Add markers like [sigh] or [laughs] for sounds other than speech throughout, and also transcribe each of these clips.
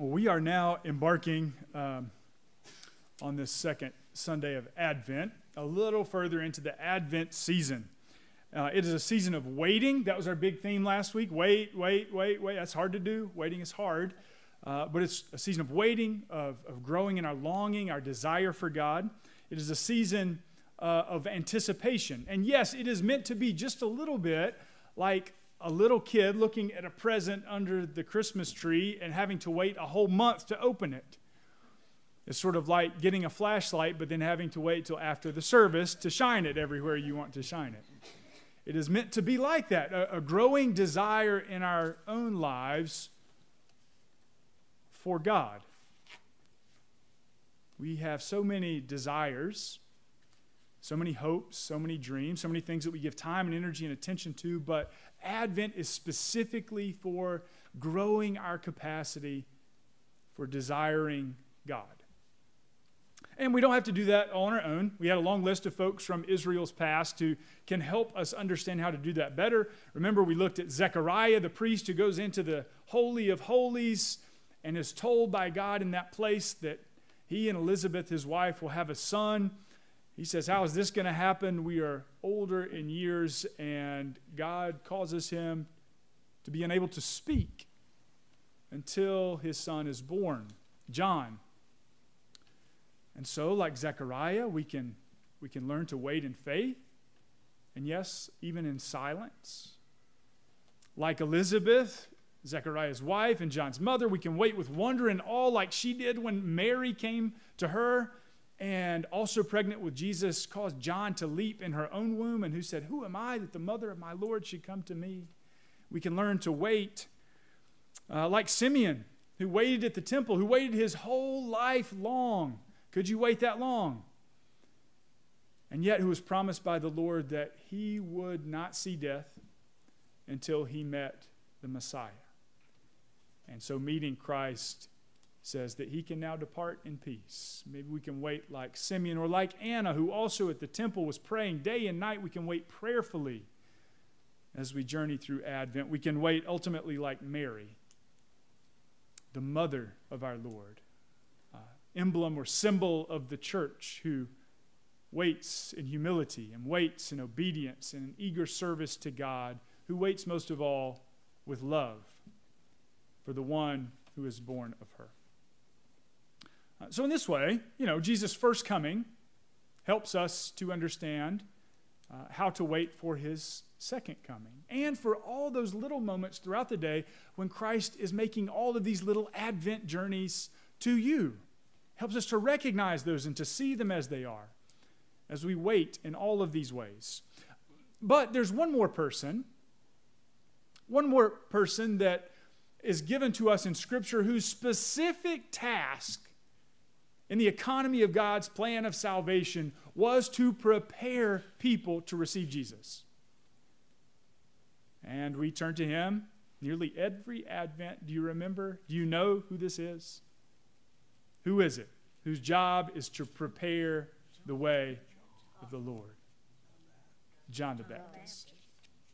Well, we are now embarking um, on this second Sunday of Advent, a little further into the Advent season. Uh, it is a season of waiting. That was our big theme last week. Wait, wait, wait, wait. That's hard to do. Waiting is hard. Uh, but it's a season of waiting, of, of growing in our longing, our desire for God. It is a season uh, of anticipation. And yes, it is meant to be just a little bit like a little kid looking at a present under the Christmas tree and having to wait a whole month to open it. It's sort of like getting a flashlight, but then having to wait till after the service to shine it everywhere you want to shine it. It is meant to be like that a, a growing desire in our own lives for God. We have so many desires, so many hopes, so many dreams, so many things that we give time and energy and attention to, but Advent is specifically for growing our capacity for desiring God. And we don't have to do that all on our own. We had a long list of folks from Israel's past who can help us understand how to do that better. Remember, we looked at Zechariah, the priest who goes into the Holy of Holies and is told by God in that place that he and Elizabeth, his wife, will have a son. He says, How is this going to happen? We are older in years, and God causes him to be unable to speak until his son is born, John. And so, like Zechariah, we can, we can learn to wait in faith, and yes, even in silence. Like Elizabeth, Zechariah's wife, and John's mother, we can wait with wonder and awe, like she did when Mary came to her and also pregnant with Jesus, caused John to leap in her own womb, and who said, Who am I that the mother of my Lord should come to me? We can learn to wait. Uh, like Simeon, who waited at the temple, who waited his whole life long. Could you wait that long? And yet, who was promised by the Lord that he would not see death until he met the Messiah. And so, meeting Christ says that he can now depart in peace. Maybe we can wait like Simeon or like Anna, who also at the temple was praying day and night. We can wait prayerfully as we journey through Advent. We can wait ultimately like Mary, the mother of our Lord, uh, emblem or symbol of the church, who waits in humility and waits in obedience and in eager service to God, who waits most of all with love for the one who is born of her. Uh, so, in this way, you know, Jesus' first coming helps us to understand uh, how to wait for his second coming. And for all those little moments throughout the day when Christ is making all of these little Advent journeys to you. Helps us to recognize those and to see them as they are as we wait in all of these ways. But there's one more person, one more person that is given to us in Scripture whose specific task in the economy of God's plan of salvation was to prepare people to receive Jesus. And we turn to him nearly every Advent. Do you remember? Do you know who this is? Who is it? Whose job is to prepare the way of the Lord? John the Baptist.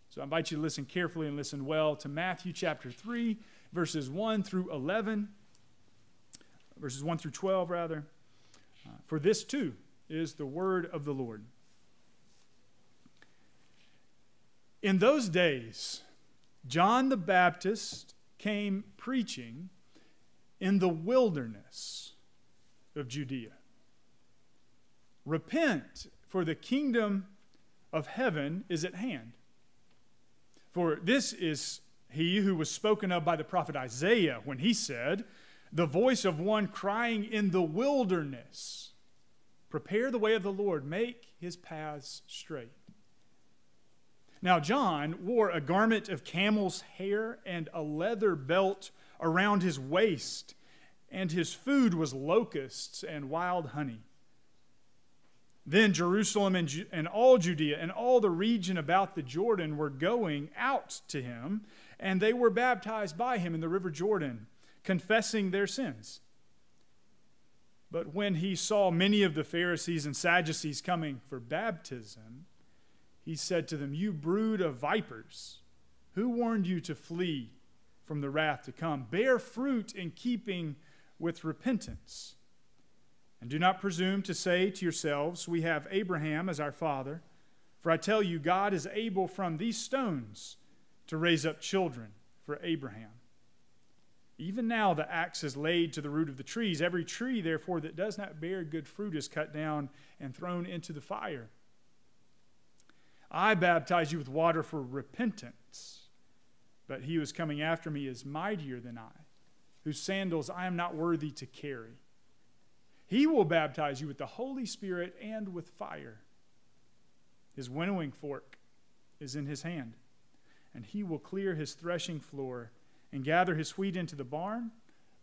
So I invite you to listen carefully and listen well to Matthew chapter 3, verses 1 through 11 verses 1 through 12, rather. Uh, For this too is the word of the Lord. In those days, John the Baptist came preaching in the wilderness of Judea. Repent, for the kingdom of heaven is at hand. For this is he who was spoken of by the prophet Isaiah when he said, the voice of one crying in the wilderness Prepare the way of the Lord, make his paths straight. Now, John wore a garment of camel's hair and a leather belt around his waist, and his food was locusts and wild honey. Then Jerusalem and, Ju- and all Judea and all the region about the Jordan were going out to him, and they were baptized by him in the river Jordan confessing their sins. But when he saw many of the Pharisees and Sadducees coming for baptism, he said to them, You brood of vipers, who warned you to flee from the wrath to come. Bear fruit in keeping with repentance. And do not presume to say to yourselves, We have Abraham as our father. For I tell you, God is able from these stones to raise up children for Abraham. Even now the axe is laid to the root of the trees. Every tree, therefore, that does not bear good fruit is cut down and thrown into the fire. I baptize you with water for repentance, but he who is coming after me is mightier than I, whose sandals I am not worthy to carry. He will baptize you with the Holy Spirit and with fire. His winnowing fork is in his hand, and he will clear his threshing floor and gather his wheat into the barn,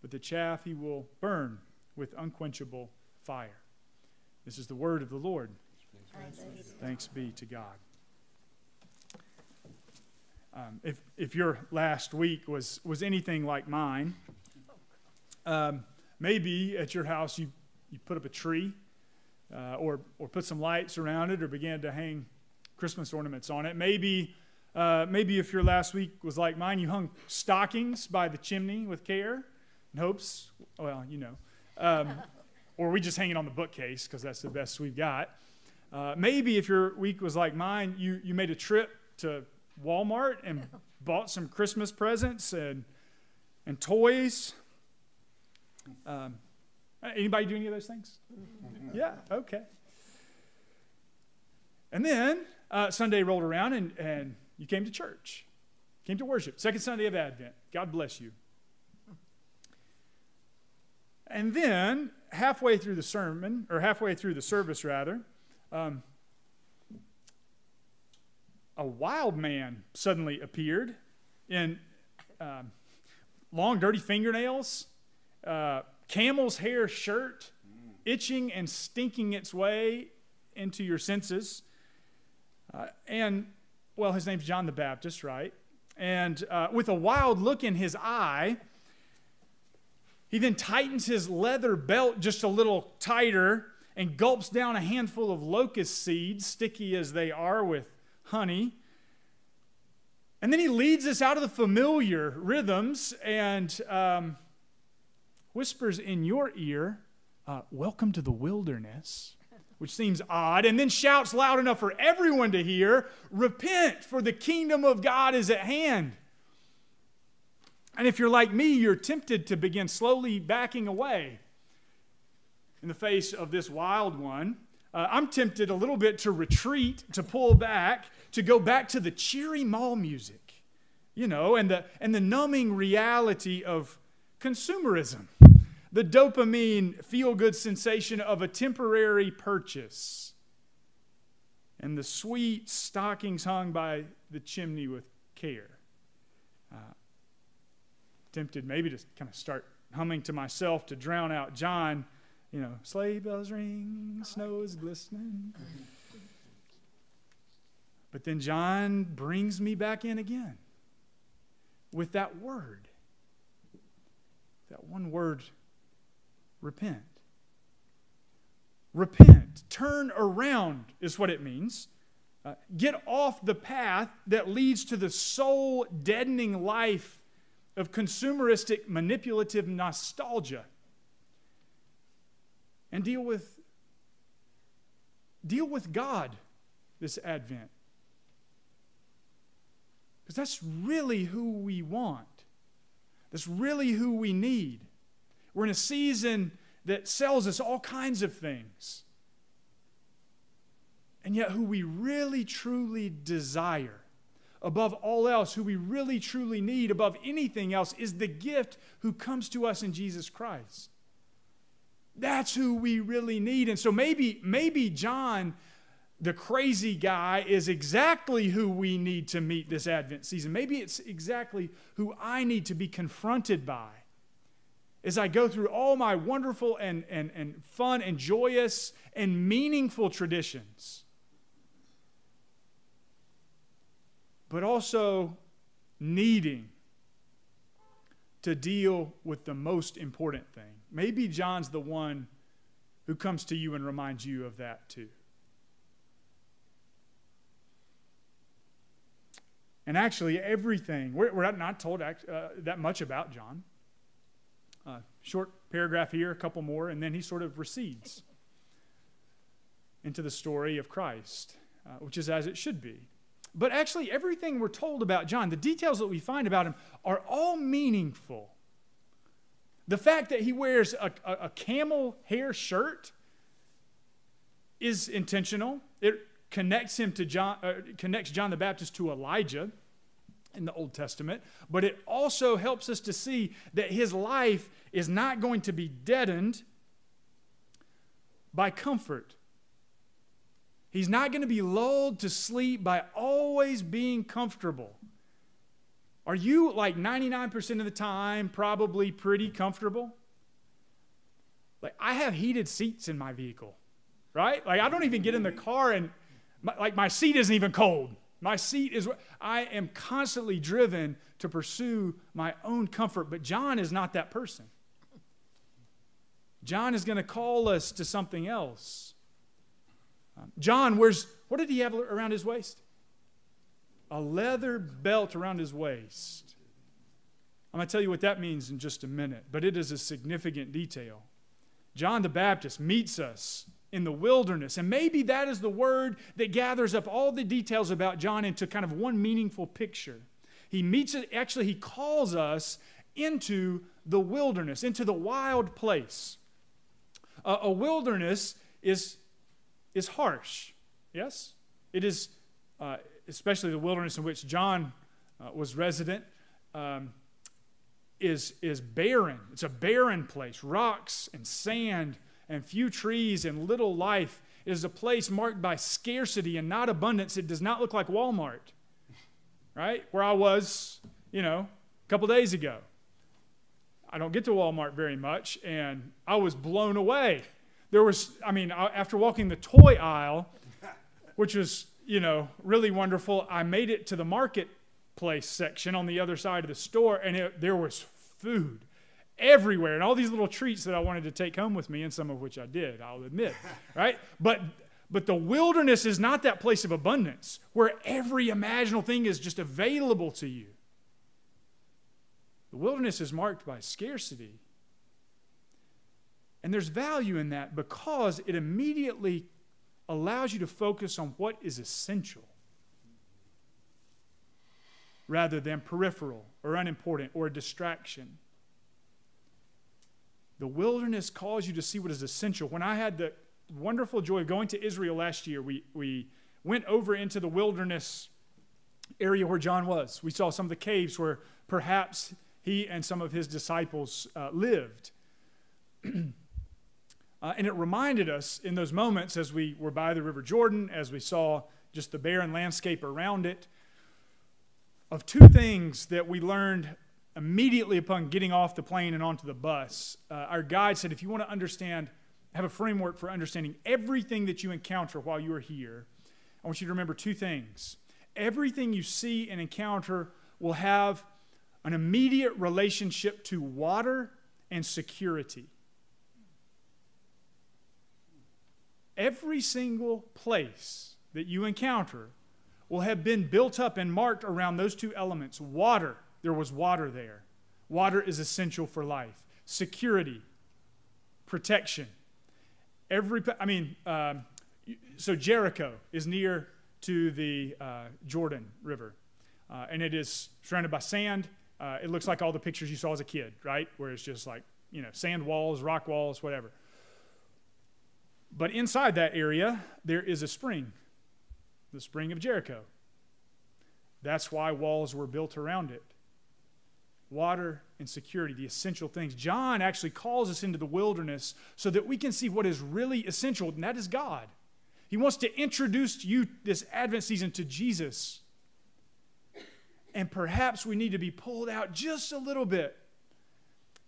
but the chaff he will burn with unquenchable fire. This is the word of the Lord. Thanks be to God. Um, if, if your last week was, was anything like mine, um, maybe at your house you, you put up a tree uh, or, or put some lights around it or began to hang Christmas ornaments on it. Maybe, uh, maybe if your last week was like mine, you hung stockings by the chimney with care and hopes, well, you know. Um, [laughs] or we just hang it on the bookcase because that's the best we've got. Uh, maybe if your week was like mine, you, you made a trip to Walmart and [laughs] bought some Christmas presents and, and toys. Um, Anybody do any of those things? Yeah, okay. And then uh, Sunday rolled around and, and you came to church, came to worship. Second Sunday of Advent. God bless you. And then, halfway through the sermon, or halfway through the service, rather, um, a wild man suddenly appeared in um, long, dirty fingernails, uh, camel's hair shirt, itching and stinking its way into your senses. Uh, and, well, his name's John the Baptist, right? And uh, with a wild look in his eye, he then tightens his leather belt just a little tighter and gulps down a handful of locust seeds, sticky as they are with honey. And then he leads us out of the familiar rhythms and um, whispers in your ear, uh, Welcome to the wilderness, which seems odd, and then shouts loud enough for everyone to hear, Repent, for the kingdom of God is at hand. And if you're like me, you're tempted to begin slowly backing away in the face of this wild one. Uh, I'm tempted a little bit to retreat, to pull back, to go back to the cheery mall music, you know, and the, and the numbing reality of consumerism the dopamine feel good sensation of a temporary purchase, and the sweet stockings hung by the chimney with care. Uh, tempted maybe to kind of start humming to myself to drown out John, you know, sleigh bells ring, snow is glistening. But then John brings me back in again with that word. That one word repent. Repent, turn around is what it means. Uh, get off the path that leads to the soul deadening life of consumeristic, manipulative nostalgia. And deal with, deal with God this Advent. Because that's really who we want. That's really who we need. We're in a season that sells us all kinds of things. And yet, who we really truly desire, above all else, who we really truly need above anything else, is the gift who comes to us in Jesus Christ. That's who we really need. And so maybe, maybe John, the crazy guy, is exactly who we need to meet this Advent season. Maybe it's exactly who I need to be confronted by as I go through all my wonderful and, and, and fun and joyous and meaningful traditions, but also needing to deal with the most important thing. Maybe John's the one who comes to you and reminds you of that too. And actually, everything, we're, we're not told uh, that much about John. Uh, short paragraph here, a couple more, and then he sort of recedes into the story of Christ, uh, which is as it should be. But actually, everything we're told about John, the details that we find about him, are all meaningful. The fact that he wears a, a, a camel hair shirt is intentional. It connects him to John, uh, connects John the Baptist to Elijah in the Old Testament, but it also helps us to see that his life is not going to be deadened by comfort. He's not going to be lulled to sleep by always being comfortable. Are you like 99% of the time probably pretty comfortable? Like I have heated seats in my vehicle, right? Like I don't even get in the car and my, like my seat isn't even cold. My seat is I am constantly driven to pursue my own comfort, but John is not that person. John is going to call us to something else. Um, John wears, what did he have around his waist? A leather belt around his waist. I'm going to tell you what that means in just a minute, but it is a significant detail. John the Baptist meets us in the wilderness, and maybe that is the word that gathers up all the details about John into kind of one meaningful picture. He meets it, actually, he calls us into the wilderness, into the wild place. Uh, a wilderness is is harsh. Yes? It is, uh, especially the wilderness in which John uh, was resident, um, is, is barren. It's a barren place rocks and sand and few trees and little life. It is a place marked by scarcity and not abundance. It does not look like Walmart, right? Where I was, you know, a couple days ago. I don't get to Walmart very much, and I was blown away there was, I mean, after walking the toy aisle, which was, you know, really wonderful, I made it to the marketplace section on the other side of the store, and it, there was food everywhere and all these little treats that I wanted to take home with me, and some of which I did, I'll admit, [laughs] right? But but the wilderness is not that place of abundance where every imaginable thing is just available to you. The wilderness is marked by scarcity and there's value in that because it immediately allows you to focus on what is essential rather than peripheral or unimportant or a distraction. The wilderness calls you to see what is essential. When I had the wonderful joy of going to Israel last year, we, we went over into the wilderness area where John was. We saw some of the caves where perhaps he and some of his disciples uh, lived. [clears throat] Uh, and it reminded us in those moments as we were by the River Jordan, as we saw just the barren landscape around it, of two things that we learned immediately upon getting off the plane and onto the bus. Uh, our guide said if you want to understand, have a framework for understanding everything that you encounter while you are here, I want you to remember two things. Everything you see and encounter will have an immediate relationship to water and security. every single place that you encounter will have been built up and marked around those two elements. Water, there was water there. Water is essential for life. Security, protection. Every, I mean, um, so Jericho is near to the uh, Jordan River, uh, and it is surrounded by sand. Uh, it looks like all the pictures you saw as a kid, right? Where it's just like, you know, sand walls, rock walls, whatever. But inside that area, there is a spring, the spring of Jericho. That's why walls were built around it. Water and security, the essential things. John actually calls us into the wilderness so that we can see what is really essential, and that is God. He wants to introduce you this Advent season to Jesus. And perhaps we need to be pulled out just a little bit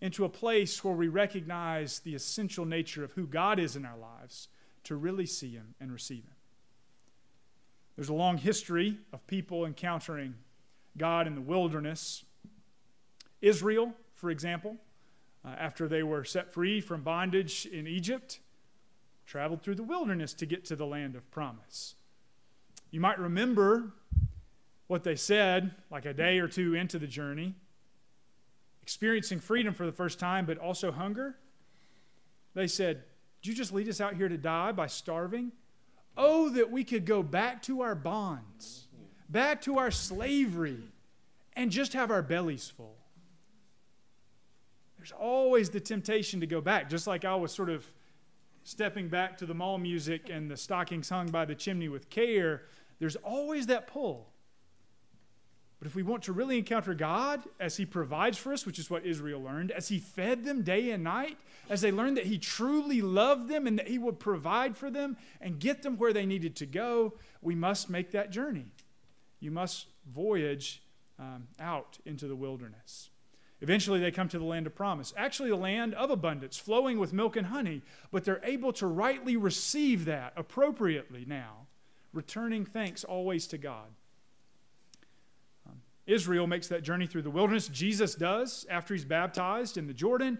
into a place where we recognize the essential nature of who God is in our lives to really see Him and receive Him. There's a long history of people encountering God in the wilderness. Israel, for example, uh, after they were set free from bondage in Egypt, traveled through the wilderness to get to the land of promise. You might remember what they said, like a day or two into the journey, experiencing freedom for the first time, but also hunger. They said, Did you just lead us out here to die by starving? Oh, that we could go back to our bonds, back to our slavery, and just have our bellies full. There's always the temptation to go back, just like I was sort of stepping back to the mall music and the stockings hung by the chimney with care. There's always that pull. But if we want to really encounter God as He provides for us, which is what Israel learned, as He fed them day and night, as they learned that He truly loved them and that He would provide for them and get them where they needed to go, we must make that journey. You must voyage um, out into the wilderness. Eventually, they come to the land of promise, actually, a land of abundance, flowing with milk and honey, but they're able to rightly receive that appropriately now, returning thanks always to God. Um, Israel makes that journey through the wilderness. Jesus does after he's baptized in the Jordan.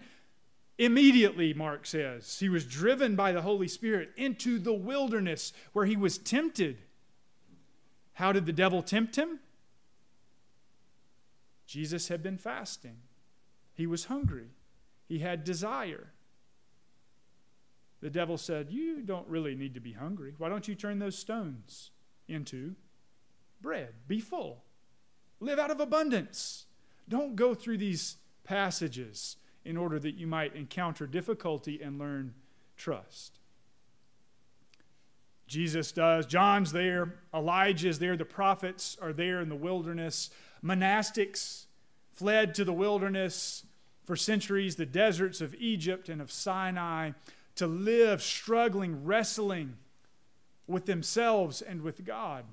Immediately, Mark says, he was driven by the Holy Spirit into the wilderness where he was tempted. How did the devil tempt him? Jesus had been fasting, he was hungry, he had desire. The devil said, You don't really need to be hungry. Why don't you turn those stones into bread? Be full. Live out of abundance. Don't go through these passages in order that you might encounter difficulty and learn trust. Jesus does. John's there. Elijah's there. The prophets are there in the wilderness. Monastics fled to the wilderness for centuries, the deserts of Egypt and of Sinai, to live struggling, wrestling with themselves and with God.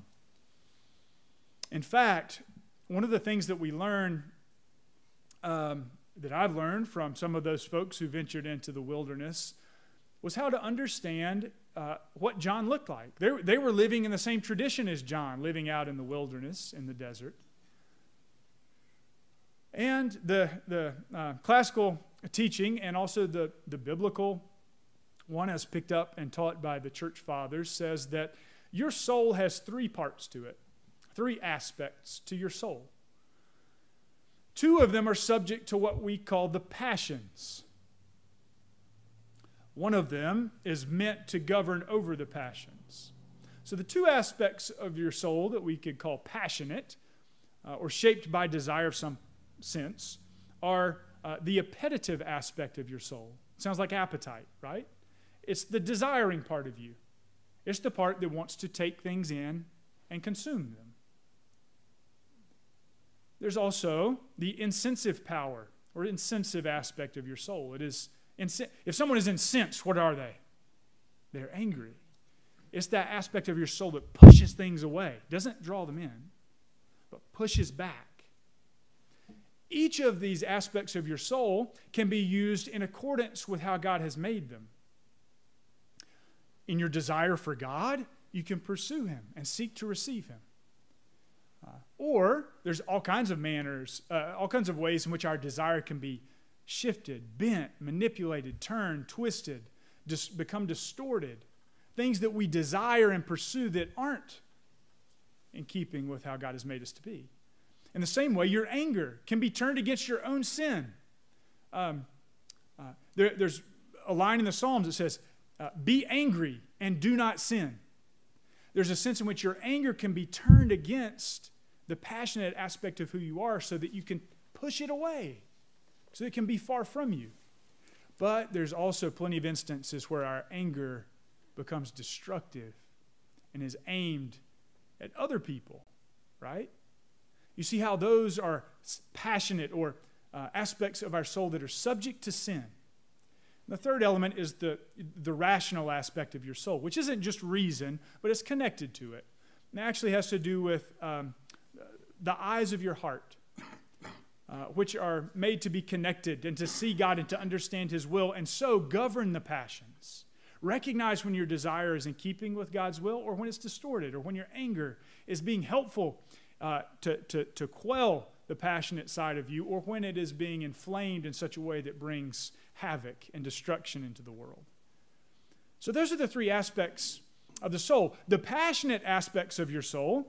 In fact, one of the things that we learn, um, that I've learned from some of those folks who ventured into the wilderness, was how to understand uh, what John looked like. They, they were living in the same tradition as John, living out in the wilderness, in the desert. And the, the uh, classical teaching and also the, the biblical one, as picked up and taught by the church fathers, says that your soul has three parts to it three aspects to your soul. Two of them are subject to what we call the passions. One of them is meant to govern over the passions. So, the two aspects of your soul that we could call passionate uh, or shaped by desire of some sense are uh, the appetitive aspect of your soul. Sounds like appetite, right? It's the desiring part of you, it's the part that wants to take things in and consume them. There's also the incensive power or incensive aspect of your soul. It is if someone is incensed, what are they? They're angry. It's that aspect of your soul that pushes things away, doesn't draw them in, but pushes back. Each of these aspects of your soul can be used in accordance with how God has made them. In your desire for God, you can pursue Him and seek to receive Him. Uh, or there's all kinds of manners, uh, all kinds of ways in which our desire can be shifted, bent, manipulated, turned, twisted, dis- become distorted. Things that we desire and pursue that aren't in keeping with how God has made us to be. In the same way, your anger can be turned against your own sin. Um, uh, there, there's a line in the Psalms that says, uh, Be angry and do not sin. There's a sense in which your anger can be turned against the passionate aspect of who you are so that you can push it away, so it can be far from you. But there's also plenty of instances where our anger becomes destructive and is aimed at other people, right? You see how those are passionate or uh, aspects of our soul that are subject to sin. The third element is the, the rational aspect of your soul, which isn't just reason, but it's connected to it. It actually has to do with um, the eyes of your heart, uh, which are made to be connected and to see God and to understand His will, and so govern the passions. Recognize when your desire is in keeping with God's will or when it's distorted, or when your anger is being helpful uh, to, to, to quell the passionate side of you, or when it is being inflamed in such a way that brings havoc and destruction into the world. So, those are the three aspects of the soul. The passionate aspects of your soul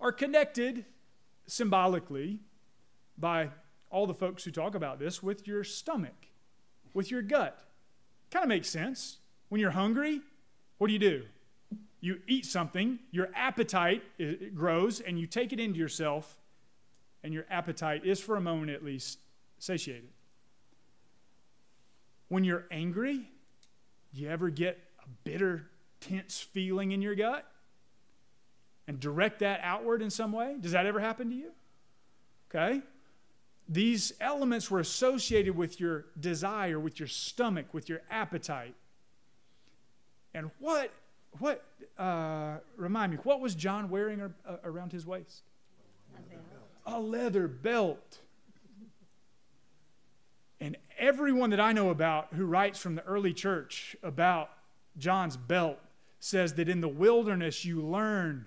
are connected symbolically by all the folks who talk about this with your stomach, with your gut. Kind of makes sense. When you're hungry, what do you do? You eat something, your appetite uh, grows, and you take it into yourself, and your appetite is, for a moment at least, satiated. When you're angry, do you ever get a bitter, tense feeling in your gut? And direct that outward in some way? Does that ever happen to you? Okay? These elements were associated with your desire, with your stomach, with your appetite. And what, what, uh, remind me, what was John wearing ar- uh, around his waist? A, a leather belt. And everyone that I know about who writes from the early church about John's belt says that in the wilderness you learn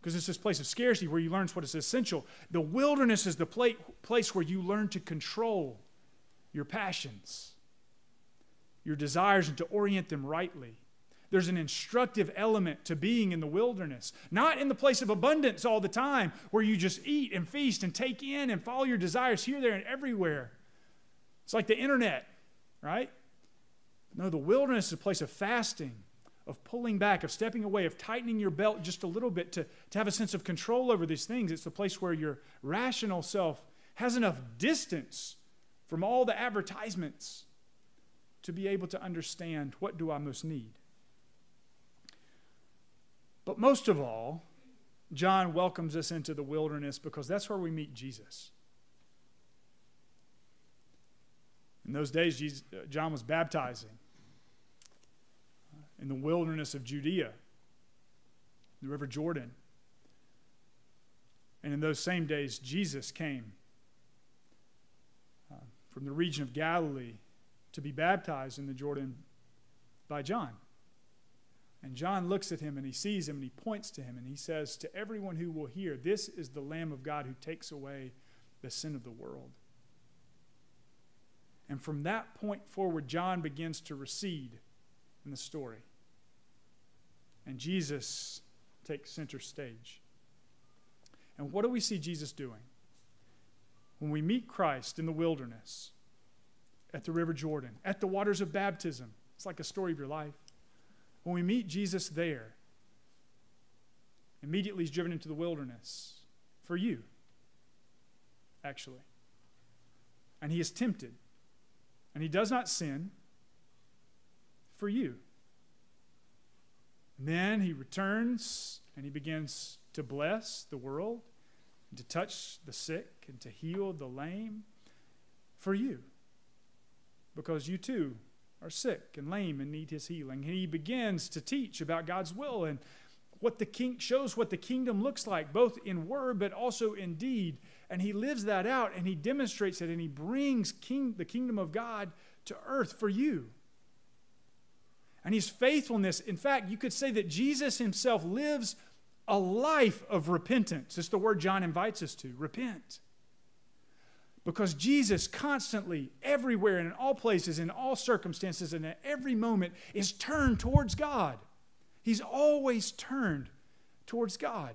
because it's this place of scarcity where you learn what is essential. The wilderness is the pla- place where you learn to control your passions, your desires, and to orient them rightly. There's an instructive element to being in the wilderness, not in the place of abundance all the time where you just eat and feast and take in and follow your desires here, there, and everywhere. It's like the internet, right? No, the wilderness is a place of fasting of pulling back, of stepping away, of tightening your belt just a little bit to, to have a sense of control over these things. It's the place where your rational self has enough distance from all the advertisements to be able to understand what do I most need. But most of all, John welcomes us into the wilderness because that's where we meet Jesus. In those days, uh, John was baptizing in the wilderness of Judea, the River Jordan. And in those same days, Jesus came uh, from the region of Galilee to be baptized in the Jordan by John. And John looks at him and he sees him and he points to him and he says to everyone who will hear, This is the Lamb of God who takes away the sin of the world. And from that point forward, John begins to recede in the story. And Jesus takes center stage. And what do we see Jesus doing? When we meet Christ in the wilderness, at the River Jordan, at the waters of baptism, it's like a story of your life. When we meet Jesus there, immediately he's driven into the wilderness for you, actually. And he is tempted. And he does not sin for you. And then he returns and he begins to bless the world, to touch the sick, and to heal the lame for you. Because you too are sick and lame and need his healing. And he begins to teach about God's will and what the king shows what the kingdom looks like, both in word but also in deed. And he lives that out and he demonstrates it and he brings king, the kingdom of God to earth for you and his faithfulness. In fact, you could say that Jesus himself lives a life of repentance. It's the word John invites us to repent. Because Jesus constantly, everywhere, and in all places, in all circumstances, and at every moment, is turned towards God. He's always turned towards God.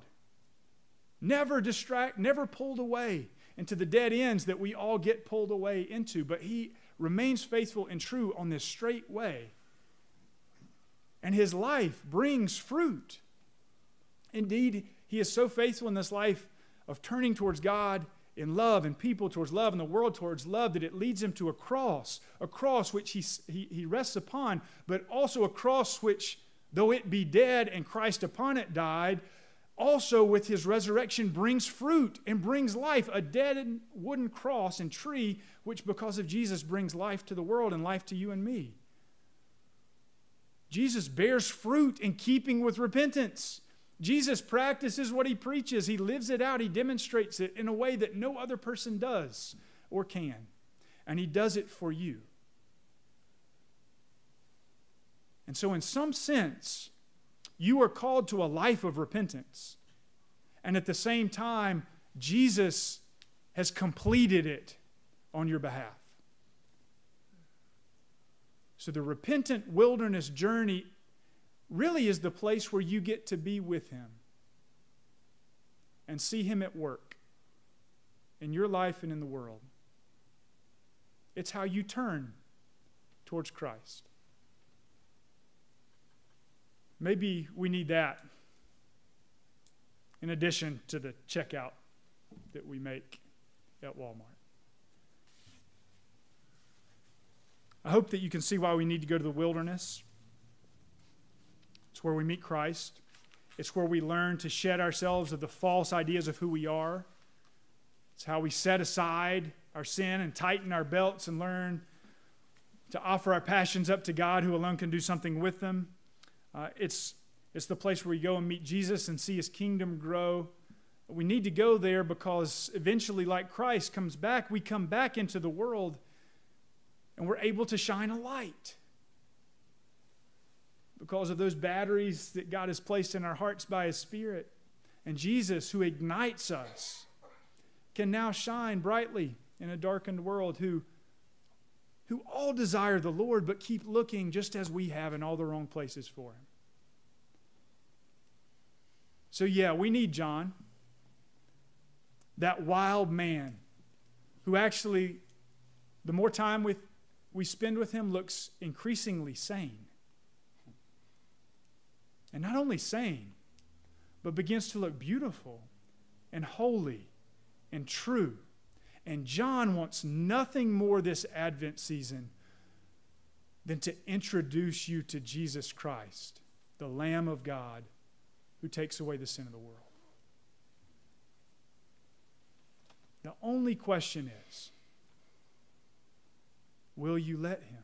Never distract, never pulled away into the dead ends that we all get pulled away into, but he remains faithful and true on this straight way and his life brings fruit. Indeed, he is so faithful in this life of turning towards God in love and people towards love and the world towards love that it leads him to a cross, a cross which he, he, he rests upon, but also a cross which, though it be dead and Christ upon it died, also with his resurrection brings fruit and brings life, a dead wooden cross and tree, which because of Jesus brings life to the world and life to you and me. Jesus bears fruit in keeping with repentance. Jesus practices what he preaches, he lives it out, he demonstrates it in a way that no other person does or can. And he does it for you. And so, in some sense, you are called to a life of repentance. And at the same time, Jesus has completed it on your behalf. So the repentant wilderness journey really is the place where you get to be with Him. and see Him at work in your life and in the world. It's how you turn towards Christ. Maybe we need that in addition to the checkout that we make at Walmart. I hope that you can see why we need to go to the wilderness. Where we meet Christ. It's where we learn to shed ourselves of the false ideas of who we are. It's how we set aside our sin and tighten our belts and learn to offer our passions up to God, who alone can do something with them. Uh, it's, it's the place where we go and meet Jesus and see his kingdom grow. We need to go there because eventually, like Christ comes back, we come back into the world and we're able to shine a light because of those batteries that God has placed in our hearts by his Spirit. And Jesus, who ignites us, can now shine brightly in a darkened world who, who all desire the Lord but keep looking just as we have in all the wrong places for him. So, yeah, we need John, that wild man who actually, the more time with, we spend with him, looks increasingly sane. And not only sane, but begins to look beautiful and holy and true. And John wants nothing more this Advent season than to introduce you to Jesus Christ, the Lamb of God who takes away the sin of the world. The only question is will you let him?